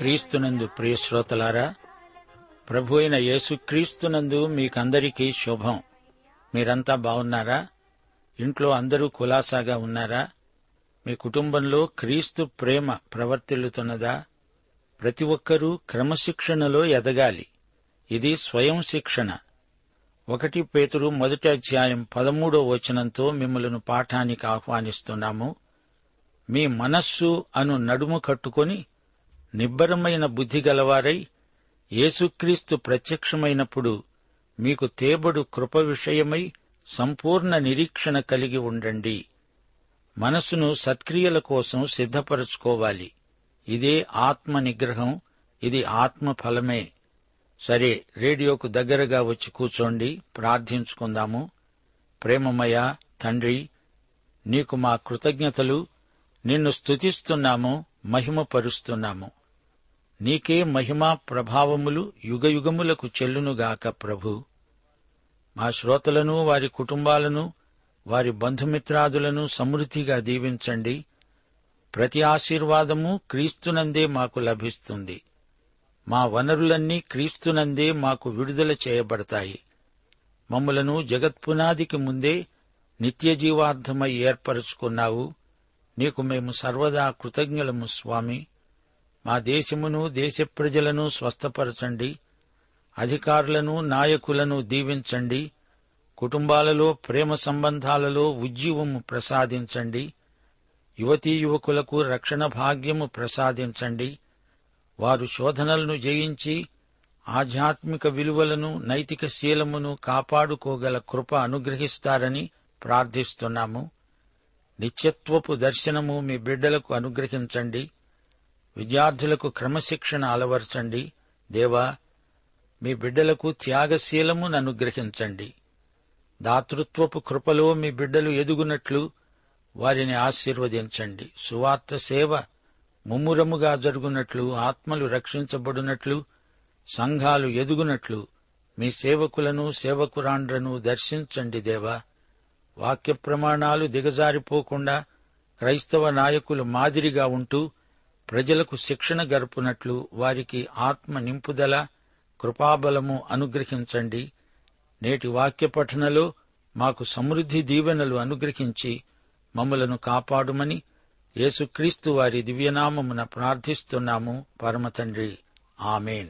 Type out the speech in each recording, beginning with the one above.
క్రీస్తునందు ప్రియ శ్రోతలారా ప్రభు అయిన యేసుక్రీస్తునందు మీకందరికీ శుభం. మీరంతా బాగున్నారా? ఇంట్లో అందరూ కులాసాగా ఉన్నారా? మీ కుటుంబంలో క్రీస్తు ప్రేమ ప్రవర్తిల్లుతున్నదా? ప్రతి ఒక్కరూ క్రమశిక్షణలో ఎదగాలి. ఇది స్వయం శిక్షణ. ఒకటి పేతురు మొదటి అధ్యాయం పదమూడో వచనంతో మిమ్మలను పాఠానికి ఆహ్వానిస్తున్నాము. మీ మనస్సు అను నడుము కట్టుకొని నిబ్బరమైన బుద్ధి గలవారై యేసుక్రీస్తు ప్రత్యక్షమైనప్పుడు మీకు తేబడు కృప విషయమై సంపూర్ణ నిరీక్షణ కలిగి ఉండండి. మనసును సత్క్రియల కోసం సిద్ధపరచుకోవాలి. ఇదే ఆత్మ నిగ్రహం ఇది ఆత్మ ఫలమే. సరే రేడియోకు దగ్గరగా వచ్చి కూర్చోండి ప్రార్థించుకుందాము. ప్రేమమయ తండ్రి నీకు మా కృతజ్ఞతలు నిన్ను స్తుతిస్తున్నాము మహిమపరుస్తున్నాము. నీకే మహిమా ప్రభావములు యుగయుగములకు చెల్లునుగాక ప్రభు. మా శ్రోతలను వారి కుటుంబాలను వారి బంధుమిత్రాదులను సమృద్ధిగా దీవించండి. ప్రతి ఆశీర్వాదము క్రీస్తునందే మాకు లభిస్తుంది. మా వనరులన్నీ క్రీస్తునందే మాకు విడుదల చేయబడతాయి. మమ్మలను జగత్పునాదికి ముందే నిత్య జీవార్థమై నీకు మేము సర్వదా కృతజ్ఞులము స్వామి. ఆ దేశమును దేశ ప్రజలను స్వస్థపరచండి. అధికారులను నాయకులను దీవించండి. కుటుంబాలలో ప్రేమ సంబంధాలలో ఉజ్జీవము ప్రసాదించండి. యువతీ యువకులకు రక్షణ భాగ్యము ప్రసాదించండి. వారు శోధనలను జయించి ఆధ్యాత్మిక విలువలను నైతిక శీలమును కాపాడుకోగల కృప అనుగ్రహిస్తారని ప్రార్థిస్తున్నాము. నిత్యత్వపు దర్శనము మీ బిడ్డలకు అనుగ్రహించండి. విద్యార్థులకు క్రమశిక్షణ అలవర్చండి. దేవా మీ బిడ్డలకు త్యాగశీలమును అనుగ్రహించండి దాతృత్వపు కృపలో మీ బిడ్డలు ఎదుగునట్లు వారిని ఆశీర్వదించండి. సువార్త సేవ ముమ్మురముగా జరుగునట్లు ఆత్మలు రక్షించబడినట్లు సంఘాలు ఎదుగునట్లు మీ సేవకులను సేవకురాండ్రను దర్శించండి దేవా. వాక్య ప్రమాణాలు దిగజారిపోకుండా క్రైస్తవ నాయకులు మాదిరిగా ఉంటూ ప్రజలకు శిక్షణ గర్పునట్లు వారికి ఆత్మ నింపుదల కృపాబలము అనుగ్రహించండి. నేటి వాక్య పఠనలో మాకు సమృద్ధి దీవెనలు అనుగ్రహించి మమ్మలను కాపాడుమని యేసుక్రీస్తు వారి దివ్యనామమున ప్రార్థిస్తున్నాము. పరమతండ్రి ఆమెన్.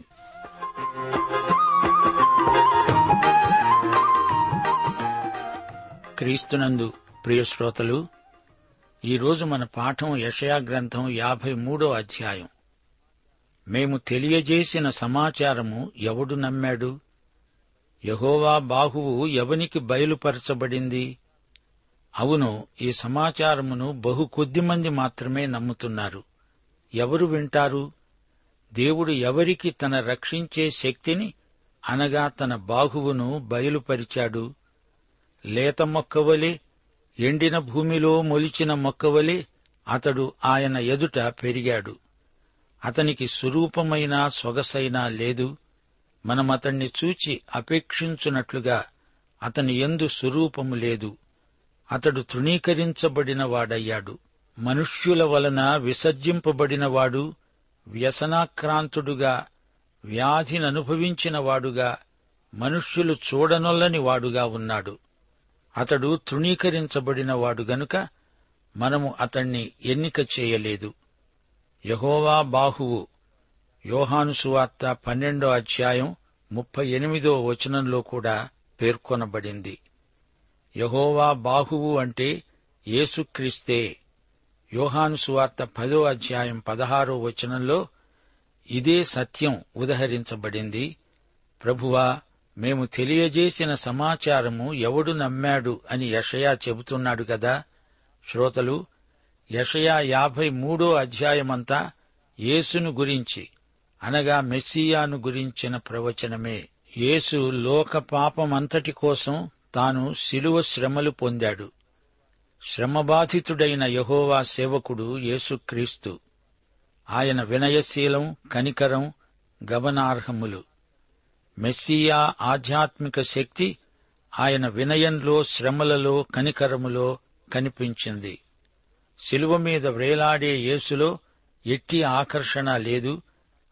క్రీస్తునందు ప్రియ శ్రోతలు ఈరోజు మన పాఠం యషయా గ్రంథం యాభై మూడో అధ్యాయం. మేము తెలియజేసిన సమాచారము ఎవడు నమ్మాడు? యహోవా బాహువు ఎవనికి బయలుపరచబడింది? అవును ఈ సమాచారమును బహు కొద్ది మంది మాత్రమే నమ్ముతున్నారు. ఎవరు వింటారు? దేవుడు ఎవరికి తన రక్షించే శక్తిని అనగా తన బాహువును బయలుపరిచాడు? లేత మొక్కవలే ఎండిన భూమిలో మొలిచిన మొక్కవలే అతడు ఆయన ఎదుట పెరిగాడు. అతనికి స్వరూపమైన సొగసైనా లేదు. మనమతణ్ణి చూచి అపేక్షించున్నట్లుగా అతని ఎందు స్వరూపము లేదు. అతడు తృణీకరించబడిన వాడయ్యాడు మనుష్యుల వలన విసర్జింపబడినవాడు వ్యసనాక్రాంతుడుగా వ్యాధిననుభవించినవాడుగా మనుష్యులు చూడనొల్లని వాడుగా ఉన్నాడు. అతడు తృణీకరించబడిన వాడు గనుక మనము అతణ్ణి ఎన్నిక చేయలేదు. యహోవా బాహువు. యోహానుసువార్త పన్నెండో అధ్యాయం ముప్పై ఎనిమిదో వచనంలో కూడా పేర్కొనబడింది. యహోవా బాహువు అంటే యేసుక్రీస్తే యోహానుసువార్త పదో అధ్యాయం పదహారో వచనంలో ఇదే సత్యం ఉదహరించబడింది. ప్రభువా మేము తెలియజేసిన సమాచారము ఎవడు నమ్మాడు అని యషయా చెబుతున్నాడు కదా? శ్రోతలు యషయా యాభై మూడో అధ్యాయమంతా యేసును గురించి అనగా మెస్సియాను గురించిన ప్రవచనమే. యేసు లోక పాపమంతటి కోసం తాను శిలువ శ్రమలు పొందాడు. శ్రమబాధితుడైన యహోవా సేవకుడు యేసుక్రీస్తు. ఆయన వినయశీలం కనికరం గమనార్హములు. మెస్సియా ఆధ్యాత్మిక శక్తి ఆయన వినయంలో శ్రమలలో కనికరములో కనిపించింది. శిలువ మీద వ్రేలాడే యేసులో ఎట్టి ఆకర్షణ లేదు.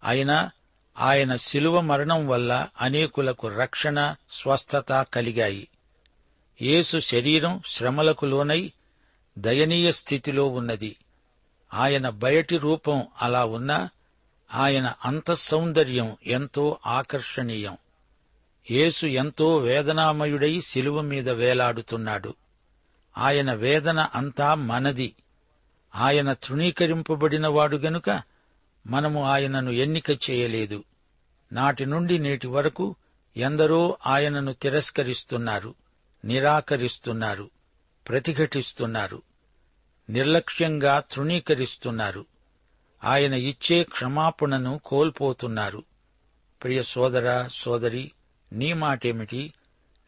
అయినా ఆయన శిలువ మరణం వల్ల అనేకులకు రక్షణ స్వస్థత కలిగాయి. యేసు శరీరం శ్రమలకు లోనై దయనీయ స్థితిలో ఉన్నది. ఆయన బయటి రూపం అలా ఉన్నా ఆయన అంతఃసౌందర్యం ఎంతో ఆకర్షణీయం. యేసు ఎంతో వేదనామయుడై శిలువ మీద వేలాడుతున్నాడు. ఆయన వేదన అంతా మనది. ఆయన తృణీకరింపబడినవాడు గనుక మనము ఆయనను ఎన్నిక చేయలేదు. నాటి నుండి నేటి వరకు ఎందరో ఆయనను తిరస్కరిస్తున్నారు నిరాకరిస్తున్నారు ప్రతిఘటిస్తున్నారు నిర్లక్ష్యంగా తృణీకరిస్తున్నారు. ఆయన ఇచ్చే క్షమాపణను కోల్పోతున్నారు. ప్రియ సోదర సోదరి నీ మాటేమిటి?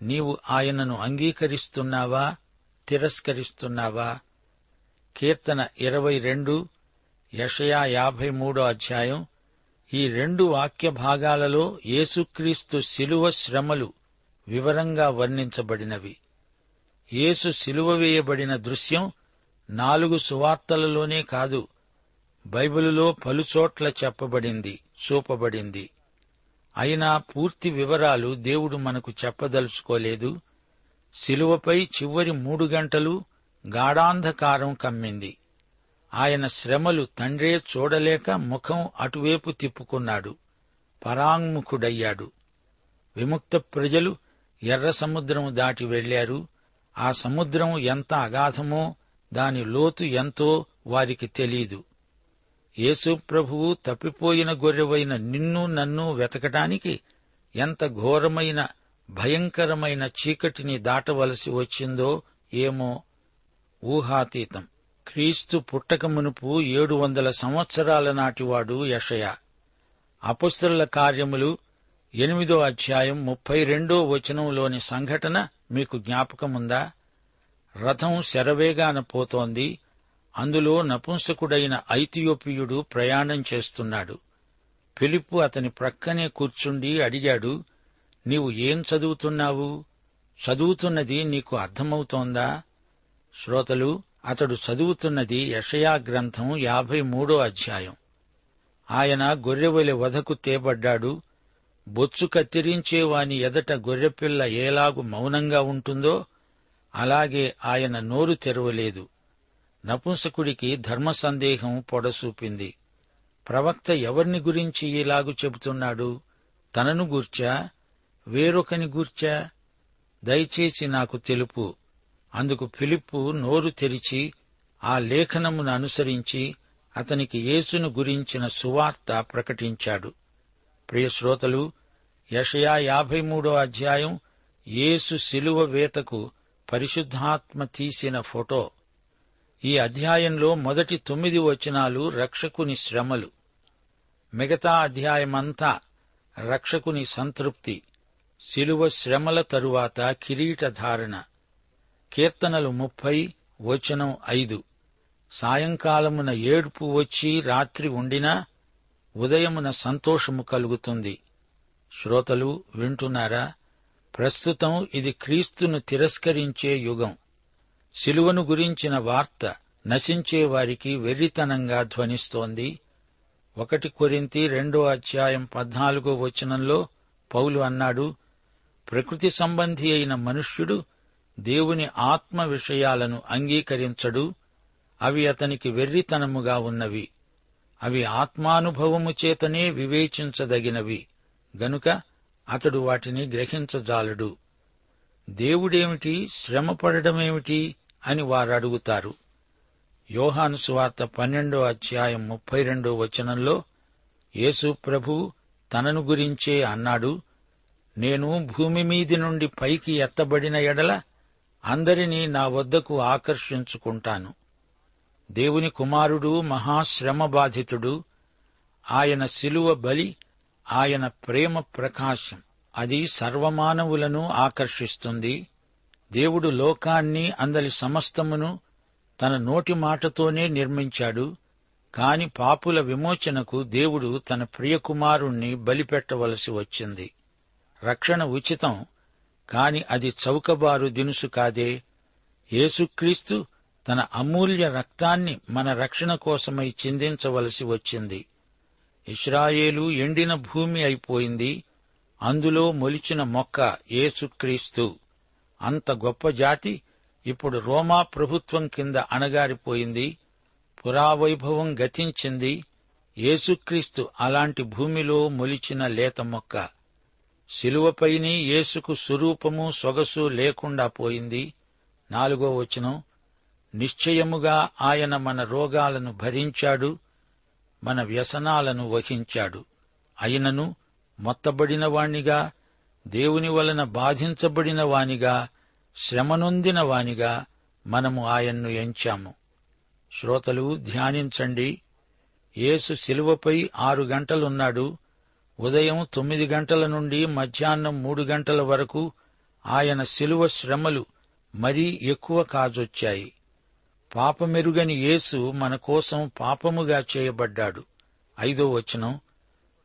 నీవు ఆయనను అంగీకరిస్తున్నావా? తిరస్కరిస్తున్నావా? కీర్తన ఇరవై రెండు యషయా యాభై మూడో అధ్యాయం. ఈ రెండు వాక్య భాగాలలో యేసుక్రీస్తు శిలువ శ్రమలు వివరంగా వర్ణించబడినవి. యేసు శిలువ వేయబడిన దృశ్యం నాలుగు సువార్తలలోనే కాదు బైబిలులో పలుచోట్ల చెప్పబడింది చూపబడింది. అయినా పూర్తి వివరాలు దేవుడు మనకు చెప్పదలుచుకోలేదు. శిలువపై చివరి మూడు గంటలు గాఢాంధకారం కమ్మింది. ఆయన శ్రమలు తండ్రే చూడలేక ముఖం అటువైపు తిప్పుకున్నాడు. పరాంగుఖుడయ్యాడు విముక్త ప్రజలు ఎర్ర సముద్రం దాటి వెళ్ళారు ఆ సముద్రం ఎంత అగాధమో దాని లోతు ఎంతో వారికి తెలీదు. యేసు ప్రభువు తప్పిపోయిన గొర్రెవైన నిన్ను నన్ను వెతకటానికి ఎంత ఘోరమైన భయంకరమైన చీకటిని దాటవలసి వచ్చిందో ఏమో ఊహాతీతం. క్రీస్తు పుట్టక మునుపు ఏడు వందల సంవత్సరాల నాటివాడు యషయ. అపుస్తల కార్యములు ఎనిమిదో అధ్యాయం ముప్పై రెండో వచనంలోని సంఘటన మీకు జ్ఞాపకముందా? రథం శరవేగాన పోతోంది. అందులో నపుంసకుడైన ఐతియోపియుడు ప్రయాణం చేస్తున్నాడు. ఫిలిప్పు అతని ప్రక్కనే కూర్చుండి అడిగాడు నీవు ఏం చదువుతున్నావు? చదువుతున్నది నీకు అర్థమవుతోందా? శ్రోతలు అతడు చదువుతున్నది యషయా గ్రంథం యాభై మూడో అధ్యాయం. ఆయన గొర్రెవలి వధకు తేబడ్డాడు. బొచ్చు కత్తిరించే వాని ఎదట గొర్రెపిల్ల ఏలాగు మౌనంగా ఉంటుందో అలాగే ఆయన నోరు తెరవలేదు. నపుంసకుడికి ధర్మ సందేహం పొడసూపింది. ప్రవక్త ఎవరిని గురించి ఇలాగు చెబుతున్నాడు? తనను గూర్చా? వేరొకని గూర్చా? దయచేసి నాకు తెలుపు. అందుకు ఫిలిప్పు నోరు తెరిచి ఆ లేఖనమును అనుసరించి అతనికి యేసును గురించిన సువార్త ప్రకటించాడు. ప్రియశ్రోతలు యషయా యాభై మూడో అధ్యాయం యేసు శిలువ వేతకు పరిశుద్ధాత్మ తీసిన ఫోటో. ఈ అధ్యాయంలో మొదటి తొమ్మిది వచనాలు రక్షకుని శ్రమలు. మిగతా అధ్యాయమంతా రక్షకుని సంతృప్తి శిలువ శ్రమల తరువాత కిరీటధారణ కీర్తనలు ముప్పై వచనం ఐదు. సాయంకాలమున ఏడుపు వచ్చి రాత్రి ఉండినా ఉదయమున సంతోషము కలుగుతుంది. శ్రోతలు వింటున్నారా? ప్రస్తుతం ఇది క్రీస్తును తిరస్కరించే యుగం. శిలువను గురించిన వార్త నశించే వారికి వెర్రితనంగా ధ్వనిస్తోంది. ఒకటి కొరింతి రెండో అధ్యాయం పద్నాలుగో వచనంలో పౌలు అన్నాడు ప్రకృతి సంబంధి అయిన మనుష్యుడు దేవుని ఆత్మ విషయాలను అంగీకరించడు. అవి అతనికి వెర్రితనముగా ఉన్నవి. అవి ఆత్మానుభవము చేతనే వివేచించదగినవి. గనుక అతడు వాటిని గ్రహించజాలడు. దేవుడేమిటి? శ్రమపడడమేమిటి అని వారు అడుగుతారు యోహాను సువార్త పన్నెండో అధ్యాయం ముప్పై రెండో వచనంలో యేసు ప్రభు తనను గురించే అన్నాడు నేను భూమి మీది నుండి పైకి ఎత్తబడిన ఎడల అందరినీ నా వద్దకు ఆకర్షించుకుంటాను. దేవుని కుమారుడు మహాశ్రమ బాధితుడు ఆయన శిలువ బలి ఆయన ప్రేమ ప్రకాశం అది సర్వమానవులను ఆకర్షిస్తుంది. దేవుడు లోకాన్ని అందలి సమస్తమును తన నోటి మాటతోనే నిర్మించాడు. కాని పాపుల విమోచనకు దేవుడు తన ప్రియకుమారుణ్ణి బలిపెట్టవలసి వచ్చింది. రక్షణ ఉచితం కాని అది చౌకబారు దినుసు కాదే. యేసుక్రీస్తు తన అమూల్య రక్తాన్ని మన రక్షణ కోసమై చిందించవలసి వచ్చింది. ఇస్రాయేలు ఎండిన భూమి అయిపోయింది. అందులో మొలిచిన మొక్క యేసుక్రీస్తు. అంత గొప్ప జాతి ఇప్పుడు రోమా ప్రభుత్వం కింద అణగారిపోయింది పురావైభవం గతించింది యేసుక్రీస్తు అలాంటి భూమిలో మొలిచిన లేత మొక్క. శిలువపైని యేసుకు స్వరూపము సొగసు లేకుండా పోయింది. నాలుగో వచనం నిశ్చయముగా ఆయన మన రోగాలను భరించాడు మన వ్యసనాలను వహించాడు. అయినను మొత్తబడినవాణ్ణిగా దేవుని వలన బాధించబడిన వానిగా శ్రమనొందిన వానిగా మనము ఆయన్ను ఎంచాము. శ్రోతలు ధ్యానించండి. యేసు శిలువపై ఆరు గంటలున్నాడు. ఉదయం తొమ్మిది గంటల నుండి మధ్యాహ్నం మూడు గంటల వరకు ఆయన శిలువ శ్రమలు మరీ ఎక్కువ కాజొచ్చాయి. పాపమెరుగని యేసు మన కోసం పాపముగా చేయబడ్డాడు. ఐదో వచనం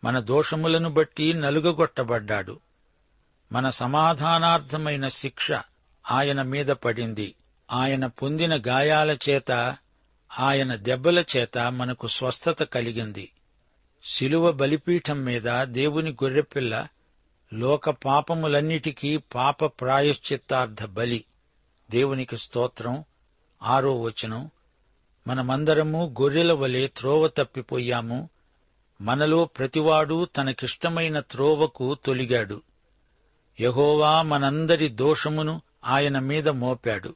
మన దోషములను బట్టి నలుగగొట్టబడ్డాడు. మన సమాధానార్థమైన శిక్ష ఆయన మీద పడింది. ఆయన పొందిన గాయాల చేత ఆయన దెబ్బల చేత మనకు స్వస్థత కలిగింది. శిలువ బలిపీఠం మీద దేవుని గొర్రెపిల్ల లోక పాపములన్నిటికీ పాప ప్రాయశ్చిత్తార్థ బలి. దేవునికి స్తోత్రం. ఆరో వచనం. మనమందరము గొర్రెల వలె త్రోవ తప్పిపోయాము. మనలో ప్రతివాడు తనకిష్టమైన త్రోవకు తొలిగాడు. యహోవా మనందరి దోషమును ఆయన మీద మోపాడు.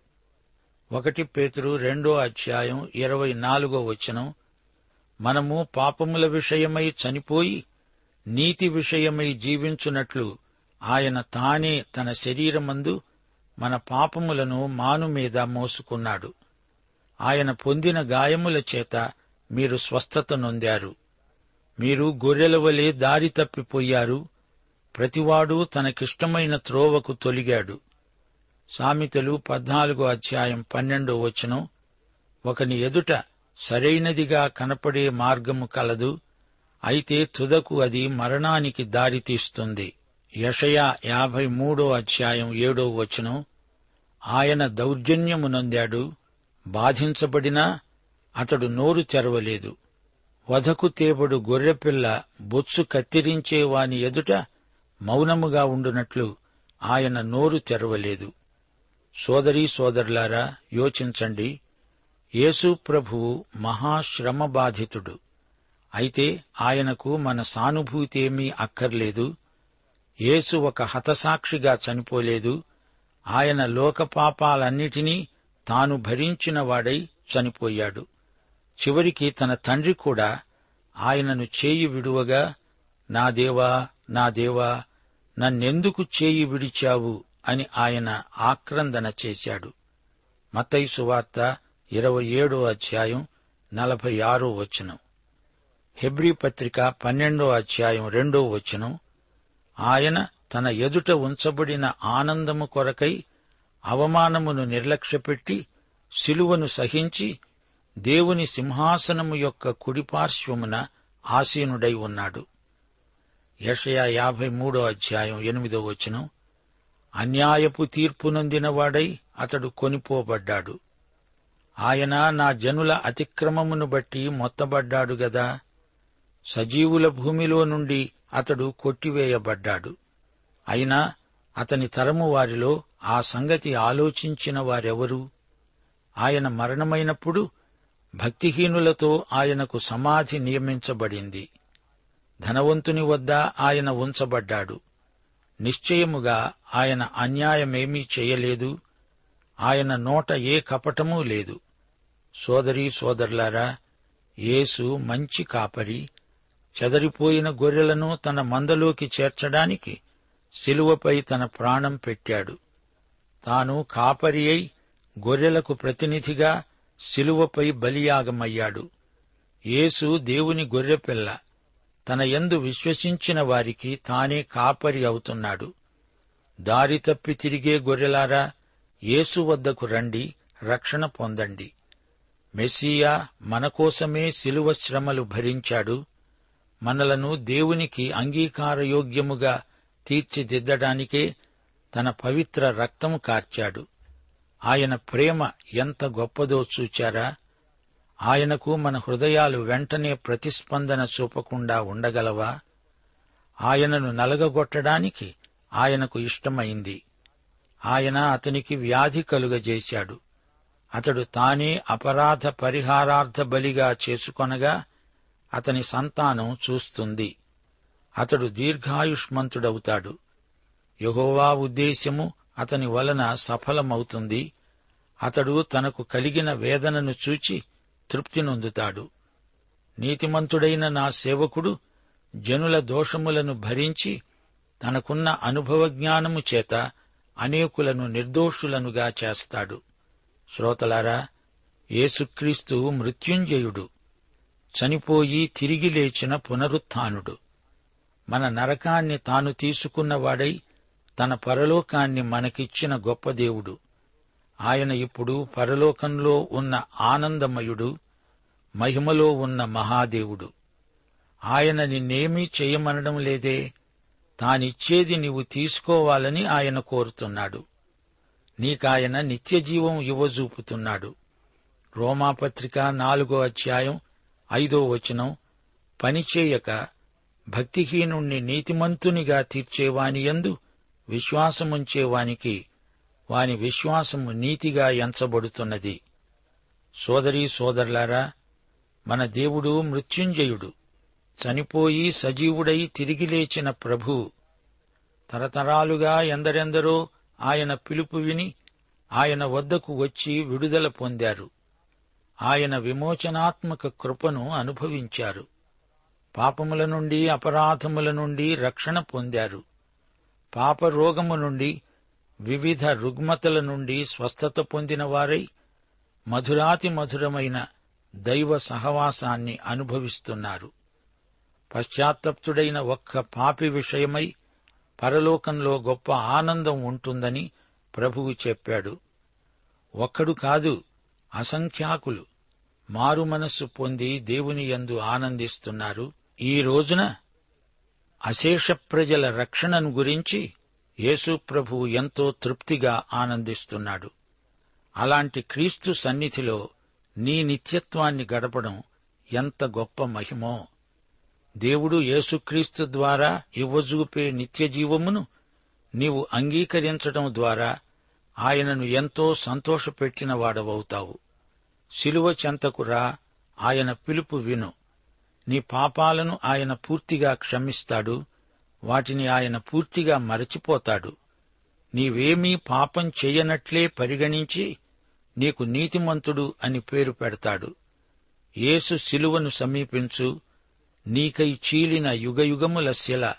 ఒకటి పేతురు రెండో అధ్యాయం ఇరవై నాలుగో వచనం. మనము పాపముల విషయమై చనిపోయి నీతి విషయమై జీవించున్నట్లు ఆయన తానే తన శరీరమందు మన పాపములను మాను మీద మోసుకున్నాడు. ఆయన పొందిన గాయముల చేత మీరు స్వస్థత నొందారు. మీరు గొర్రెల వలె దారి తప్పిపోయారు. ప్రతివాడు తనకిష్టమైన త్రోవకు తొలిగాడు. సామెతలు పద్నాలుగో అధ్యాయం పన్నెండో వచనం ఒకని ఎదుట సరైనదిగా కనపడే మార్గము కలదు అయితే తుదకు అది మరణానికి దారితీస్తుంది యషయా యాభై మూడో అధ్యాయం ఏడో వచనం ఆయన దౌర్జన్యము నొందాడు బాధించబడినా అతడు నోరు తెరవలేదు. వధకు తేబడు గొర్రెపిల్ల బొత్సు కత్తిరించే వాని ఎదుట మౌనముగా ఉండునట్లు ఆయన నోరు తెరవలేదు. సోదరీ సోదరులారా యోచించండి. యేసు ప్రభువు మహాశ్రమ బాధితుడు. అయితే ఆయనకు మన సానుభూతేమీ అక్కర్లేదు. యేసు ఒక హతసాక్షిగా చనిపోలేదు. ఆయన లోకపాపాలన్నిటినీ తాను భరించిన వాడై చనిపోయాడు. చివరికి తన తండ్రి కూడా ఆయనను చేయి విడువగా నా దేవా నా దేవా నన్నెందుకు చేయి విడిచావు అని ఆయన ఆక్రందన చేశాడు. మతై సువార్త ఇరవై ఏడో అధ్యాయం నలభై ఆరో వచనం. హెబ్రీ పత్రిక పన్నెండో అధ్యాయం రెండో వచనం. ఆయన తన ఎదుట ఉంచబడిన ఆనందము కొరకై అవమానమును నిర్లక్ష్యపెట్టి శిలువను సహించి దేవుని సింహాసనము యొక్క కుడిపార్శ్వమున ఆసీనుడై ఉన్నాడు. యషయా యాభై మూడో అధ్యాయం ఎనిమిదో వచనం. అన్యాయపు తీర్పు నొందినవాడై అతడు కొనిపోబడ్డాడు. ఆయన నా జనుల అతిక్రమమును బట్టి మొత్తబడ్డాడు గదా. సజీవుల భూమిలో నుండి అతడు కొట్టివేయబడ్డాడు. అయినా అతని తరము వారిలో ఆ సంగతి ఆలోచించిన వారెవరు? ఆయన మరణమైనప్పుడు భక్తిహీనులతో ఆయనకు సమాధి నియమించబడింది. ధనవంతుని వద్ద ఆయన ఉంచబడ్డాడు. నిశ్చయముగా ఆయన అన్యాయమేమీ చేయలేదు. ఆయన నోట ఏ కపటమూ లేదు. సోదరీ సోదరులారా యేసు మంచి కాపరి. చెదరిపోయిన గొర్రెలను తన మందలోకి చేర్చడానికి శిలువపై తన ప్రాణం పెట్టాడు. తాను కాపరి అయి గొర్రెలకు ప్రతినిధిగా శిలువపై బలియాగమయ్యాడు. యేసు దేవుని గొర్రెపిల్ల. తన యందు విశ్వసించిన వారికి తానే కాపరి అవుతున్నాడు. దారి తప్పి తిరిగే గొర్రెలారా యేసు వద్దకు రండి రక్షణ పొందండి. మెస్సియా మనకోసమే శిలువ శ్రమలు భరించాడు. మనలను దేవునికి అంగీకారయోగ్యముగా తీర్చిదిద్దడానికే తన పవిత్ర రక్తము కార్చాడు. ఆయన ప్రేమ ఎంత గొప్పదో చూచారా? ఆయనకు మన హృదయాలు వెంటనే ప్రతిస్పందన చూపకుండా ఉండగలవా? ఆయనను నలగగొట్టడానికి ఆయనకు ఇష్టమైంది. ఆయన అతనికి వ్యాధి కలుగజేశాడు. అతడు తానే అపరాధ పరిహారార్థ బలిగా చేసుకొనగా అతని సంతానం చూస్తుంది. అతడు దీర్ఘాయుష్మంతుడవుతాడు. యహోవా ఉద్దేశ్యము అతని వలన సఫలమవుతుంది. అతడు తనకు కలిగిన వేదనను చూచి తృప్తి నొందుతాడు. నీతిమంతుడైన నా సేవకుడు జనుల దోషములను భరించి తనకున్న అనుభవ జ్ఞానము చేత అనేకులను నిర్దోషులనుగా చేస్తాడు. శ్రోతలారా యేసుక్రీస్తు మృత్యుంజయుడు చనిపోయి తిరిగి లేచిన పునరుత్నుడు మన నరకాన్ని తాను తీసుకున్నవాడై తన పరలోకాన్ని మనకిచ్చిన గొప్ప దేవుడు. ఆయన ఇప్పుడు పరలోకంలో ఉన్న ఆనందమయుడు మహిమలో ఉన్న మహాదేవుడు. ఆయన నిన్నేమీ చేయమనడం లేదే తానిచ్చేది నీవు తీసుకోవాలని ఆయన కోరుతున్నాడు. నీకాయన నిత్యజీవం ఇవ్వజూపుతున్నాడు. రోమాపత్రిక నాలుగో అధ్యాయం ఐదో వచనం పనిచేయక భక్తిహీనుణ్ణి నీతిమంతునిగా తీర్చేవాని యందు విశ్వాసముంచేవానికి వాని విశ్వాసము నీతిగా ఎంచబడుతున్నది. సోదరీ సోదరులారా మన దేవుడు మృత్యుంజయుడు. చనిపోయి సజీవుడై తిరిగి లేచిన ప్రభు. తరతరాలుగా ఎందరెందరో ఆయన పిలుపు విని ఆయన వద్దకు వచ్చి విడుదల పొందారు. ఆయన విమోచనాత్మక కృపను అనుభవించారు. పాపముల నుండి అపరాధముల నుండి రక్షణ పొందారు. పాపరోగము నుండి వివిధ రుగ్మతల నుండి స్వస్థత పొందిన వారై మధురాతి మధురమైన దైవ సహవాసాన్ని అనుభవిస్తున్నారు. పశ్చాత్తప్తుడైన ఒక్క పాపి విషయమై పరలోకంలో గొప్ప ఆనందం ఉంటుందని ప్రభువు చెప్పాడు. ఒక్కడు కాదు అసంఖ్యాకులు మారు మనస్సు పొంది దేవుని యందు ఆనందిస్తున్నారు. ఈ రోజున అశేష ప్రజల రక్షణను గురించి యేసు ప్రభు ఎంతో తృప్తిగా ఆనందిస్తున్నాడు. అలాంటి క్రీస్తు సన్నిధిలో నీ నిత్యత్వాన్ని గడపడం ఎంత గొప్ప మహిమో. దేవుడు యేసుక్రీస్తు ద్వారా ఇవ్వజూపే నిత్యజీవమును నీవు అంగీకరించడం ద్వారా ఆయనను ఎంతో సంతోషపెట్టిన వాడవవుతావు శిలువ చెంతకురా ఆయన పిలుపు విను. నీ పాపాలను ఆయన పూర్తిగా క్షమిస్తాడు. వాటిని ఆయన పూర్తిగా మరచిపోతాడు. నీవేమీ పాపం చెయ్యనట్లే పరిగణించి నీకు నీతిమంతుడు అని పేరు పెడతాడు. యేసు శిలువను సమీపించు నీకై చీలిన యుగయుగముల శిల.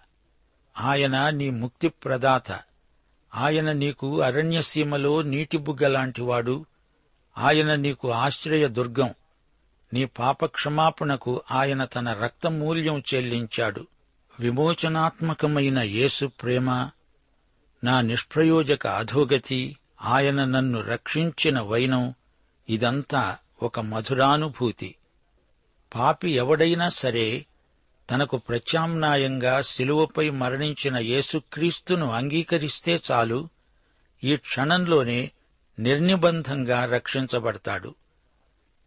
ఆయన నీ ముక్తి ప్రదాత. ఆయన నీకు అరణ్యసీమలో నీటిబుగ్గలాంటివాడు ఆయన నీకు ఆశ్రయ దుర్గం. నీ పాపక్షమాపణకు ఆయన తన రక్తమూల్యం చెల్లించాడు. విమోచనాత్మకమైన యేసు ప్రేమ నా నిష్ప్రయోజక అధోగతి ఆయన నన్ను రక్షించిన వైనం ఇదంతా ఒక మధురానుభూతి. పాపి ఎవడైనా సరే తనకు ప్రత్యామ్నాయంగా శిలువపై మరణించిన యేసుక్రీస్తును అంగీకరిస్తే చాలు ఈ క్షణంలోనే నిర్నిబంధంగా రక్షించబడతాడు.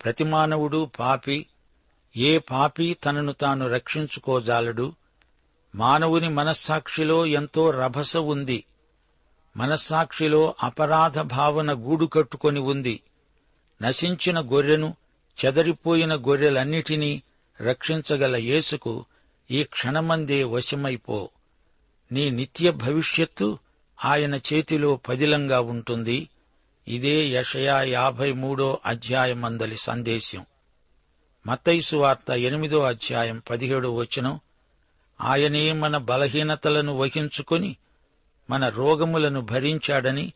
ప్రతి మానవుడు పాపి ఏ పాపి తనను తాను రక్షించుకోజాలడు? మానవుని మనస్సాక్షిలో ఎంతో రభస ఉంది. మనస్సాక్షిలో అపరాధ భావన గూడు కట్టుకొని ఉంది. నశించిన గొర్రెను చెదరిపోయిన గొర్రెలన్నిటినీ రక్షించగల యేసుకు ఈ క్షణమందే వశమైపో. నీ నిత్య భవిష్యత్తు ఆయన చేతిలో పదిలంగా ఉంటుంది. ఇదే యషయా యాభై మూడో అధ్యాయమందలి సందేశం. మత్తైసు వార్త ఎనిమిదో అధ్యాయం పదిహేడో వచనం ఆయనే మన బలహీనతలను వహించుకొని మన రోగములను భరించాడని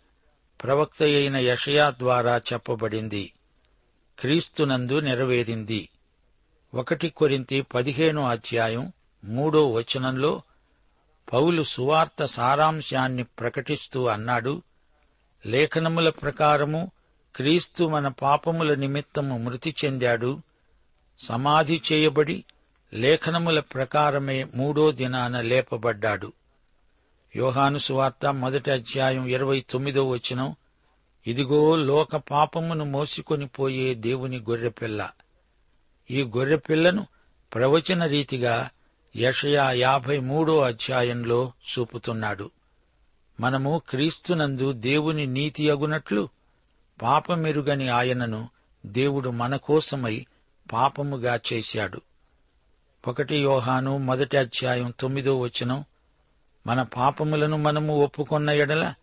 ప్రవక్త అయిన యషయా ద్వారా చెప్పబడింది. క్రీస్తునందు నెరవేరింది. ఒకటి కొరింతి పదిహేనో అధ్యాయం మూడో వచనంలో పౌలు సువార్త సారాంశాన్ని ప్రకటిస్తూ అన్నాడు లేఖనముల ప్రకారము క్రీస్తు మన పాపముల నిమిత్తము మృతి చెందాడు. సమాధి చేయబడి లేఖనముల ప్రకారమే మూడో దినాన లేపబడ్డాడు. యోహాను సువార్త మొదటి అధ్యాయం ఇరవై తొమ్మిదో వచనం ఇదిగో లోక పాపమును మోసుకొని పోయే దేవుని గొర్రెపిల్ల. ఈ గొర్రెపిల్లను ప్రవచన రీతిగా యషయా యాభై మూడో అధ్యాయంలో చూపుతున్నాడు. మనము క్రీస్తునందు దేవుని నీతి అగునట్లు పాపమెరుగని ఆయనను దేవుడు మన కోసమై పాపముగా చేశాడు. ఒకటి యోహాను మొదటి అధ్యాయం తొమ్మిదో వచనం. మన పాపములను మనము ఒప్పుకొన్న ఎడల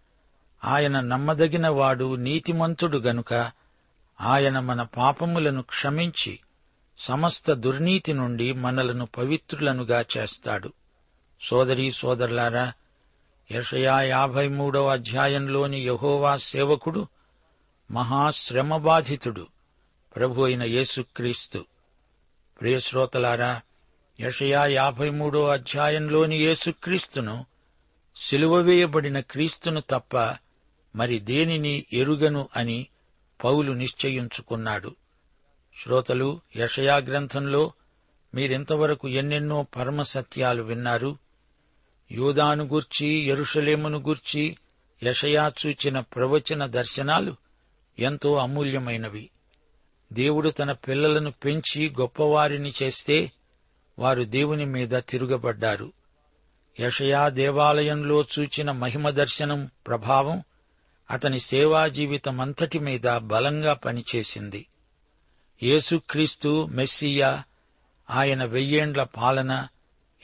ఆయన నమ్మదగిన వాడు నీతిమంతుడు గనుక ఆయన మన పాపములను క్షమించి సమస్త దుర్నీతి నుండి మనలను పవిత్రులనుగా చేస్తాడు. సోదరీ సోదరులారా యషయా యాభై మూడవ అధ్యాయంలోని యహోవా సేవకుడు మహాశ్రమబాధితుడు ప్రభు అయిన యేసుక్రీస్తు. ప్రియశ్రోతలారా యషయా యాభై మూడో అధ్యాయంలోని యేసుక్రీస్తును సిలువ వేయబడిన క్రీస్తును తప్ప మరి దేనిని ఎరుగను అని పౌలు నిశ్చయించుకున్నాడు. శ్రోతలు యషయా గ్రంథంలో మీరింతవరకు ఎన్నెన్నో పరమ సత్యాలు విన్నారు. యూదాను గూర్చి ఎరుషలేమును గూర్చి యషయా చూచిన ప్రవచన దర్శనాలు ఎంతో అమూల్యమైనవి. దేవుడు తన పిల్లలను పెంచి గొప్పవారిని చేస్తే వారు దేవుని మీద తిరుగబడ్డారు. యషయా దేవాలయంలో చూచిన మహిమ దర్శనం ప్రభావం అతని సేవా జీవితమంతటి మీద బలంగా పనిచేసింది. యేసుక్రీస్తు మెస్సియా ఆయన వెయ్యేండ్ల పాలన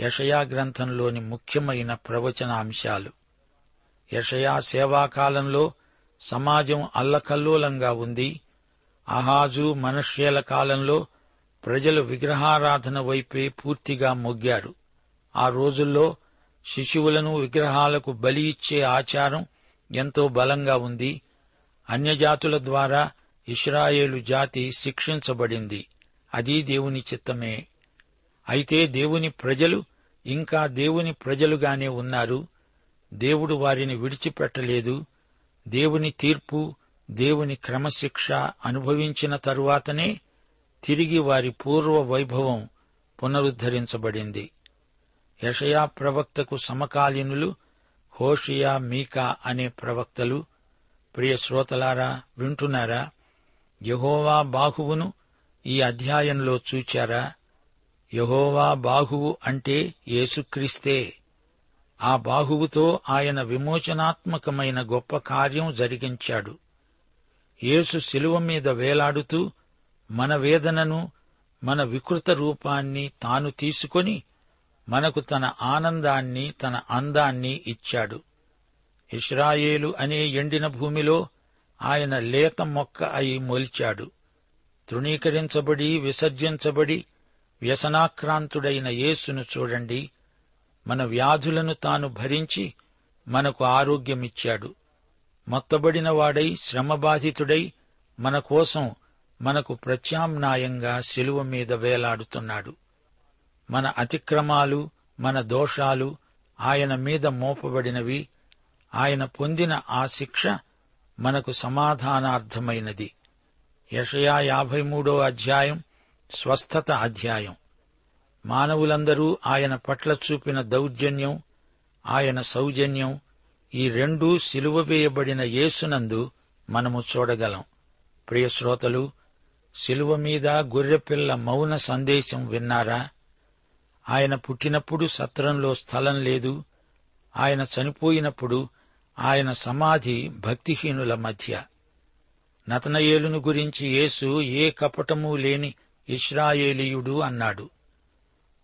యషయా గ్రంథంలోని ముఖ్యమైన ప్రవచనాంశాలు. యషయా సేవాకాలంలో సమాజం అల్లకల్లోలంగా ఉంది. అహాజు మనుష్యేల కాలంలో ప్రజలు విగ్రహారాధన వైపే పూర్తిగా మొగ్గారు ఆ రోజుల్లో శిశువులను విగ్రహాలకు బలి ఇచ్చే ఆచారం ఎంతో బలంగా ఉంది. అన్యజాతుల ద్వారా ఇస్రాయేలు జాతి శిక్షించబడింది. అది దేవుని చిత్తమే. అయితే దేవుని ప్రజలు ఇంకా దేవుని ప్రజలుగానే ఉన్నారు. దేవుడు వారిని విడిచిపెట్టలేదు. దేవుని తీర్పు దేవుని క్రమశిక్ష అనుభవించిన తరువాతనే తిరిగి వారి పూర్వ వైభవం పునరుద్ధరించబడింది. యషయా ప్రవక్తకు సమకాలీనులు హోషియా మీకా అనే ప్రవక్తలు ప్రియ శ్రోతలారా వింటున్నారా? యహోవా బాహువును ఈ అధ్యాయంలో చూచారా? యహోవా బాహువు అంటే యేసుక్రీస్తే. ఆ బాహువుతో ఆయన విమోచనాత్మకమైన గొప్ప కార్యం జరిగించాడు. యేసు శిలువ మీద వేలాడుతూ మన వేదనను మన వికృత రూపాన్ని తాను తీసుకొని మనకు తన ఆనందాన్ని తన అందాన్ని ఇచ్చాడు. ఇస్రాయేలు అనే ఎండిన భూమిలో ఆయన లేత మొక్క అయి మొలిచాడు. తృణీకరించబడి విసర్జించబడి వ్యసనాక్రాంతుడైన యేసును చూడండి. మన వ్యాధులను తాను భరించి మనకు ఆరోగ్యమిచ్చాడు. మొత్తబడిన వాడై శ్రమబాధితుడై మన కోసం మనకు ప్రత్యామ్నాయంగా శిలువ మీద వేలాడుతున్నాడు. మన అతిక్రమాలు మన దోషాలు ఆయన మీద మోపబడినవి. ఆయన పొందిన ఆ శిక్ష మనకు సమాధానార్థమైనది. యషయా యాభై మూడో అధ్యాయం స్వస్థత అధ్యాయం. మానవులందరూ ఆయన పట్ల చూపిన దౌర్జన్యం ఆయన సౌజన్యం ఈ రెండూ సిలువ వేయబడిన యేసునందు మనము చూడగలం. ప్రియశ్రోతలు శ్రోతలు శిలువ మీద గొర్రెపిల్ల మౌన సందేశం విన్నారా? ఆయన పుట్టినప్పుడు సత్రంలో స్థలం లేదు. ఆయన చనిపోయినప్పుడు ఆయన సమాధి భక్తిహీనుల మధ్య. నతనయేలును గురించి యేసు ఏ కపటమూ లేని ఇస్రాయేలీయుడు అన్నాడు.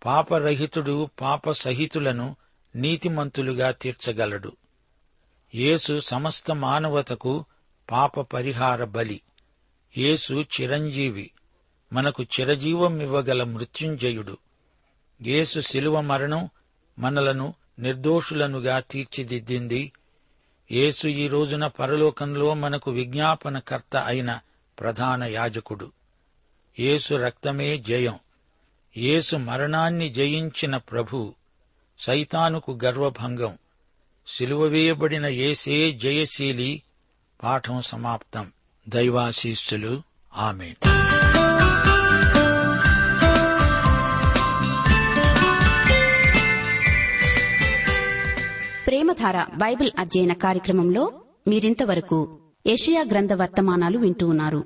పాపరహితుడు పాప సహితులను నీతిమంతులుగా తీర్చగలడు. యేసు సమస్త మానవతకు పాప పరిహార బలి. యేసు చిరంజీవి. మనకు చిరజీవం ఇవ్వగల మృత్యుంజయుడు. యేసు శిలువ మరణం మనలను నిర్దోషులనుగా తీర్చిదిద్దింది. యేసు ఈ రోజున పరలోకంలో మనకు విజ్ఞాపనకర్త అయిన ప్రధాన యాజకుడు. యేసు రక్తమే జయం. యేసు మరణాన్ని జయించిన ప్రభు సైతానుకు గర్వభంగం. సిలువ వేయబడిన యేసే జయశీలి. పాఠం సమాప్తం. దైవాశీస్సులు. ఆమె ప్రేమధార బైబిల్ అధ్యయన కార్యక్రమంలో మీరింతవరకు ఏషియా గ్రంథ వర్తమానాలు వింటూ ఉన్నారు.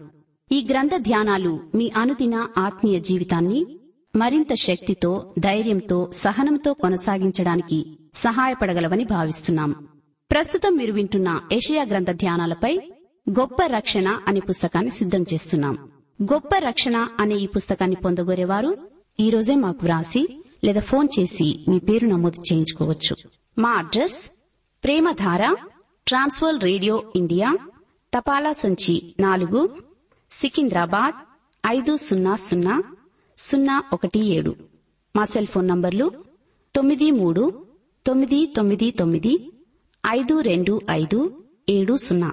ఈ గ్రంథ ధ్యానాలు మీ అనుదిన ఆత్మీయ జీవితాన్ని మరింత శక్తితో ధైర్యంతో సహనంతో కొనసాగించడానికి సహాయపడగలవని భావిస్తున్నాం. ప్రస్తుతం మీరు వింటున్న ఏషియా గ్రంథ ధ్యానాలపై గొప్ప రక్షణ అనే పుస్తకాన్ని సిద్ధం చేస్తున్నాం. గొప్ప రక్షణ అనే ఈ పుస్తకాన్ని పొందగోరేవారు ఈ రోజే మాకు వ్రాసి లేదా ఫోన్ చేసి మీ పేరు నమోదు చేయించుకోవచ్చు. మా address Premadhara trans world radio India తపాలా సంచి నాలుగు సికింద్రాబాద్ ఐదు సున్నా సున్నా సున్నా ఒకటి ఏడు. మా సెల్ ఫోన్ నంబర్లు తొమ్మిది మూడు తొమ్మిది తొమ్మిది తొమ్మిది ఐదు రెండు ఐదు ఏడు సున్నా.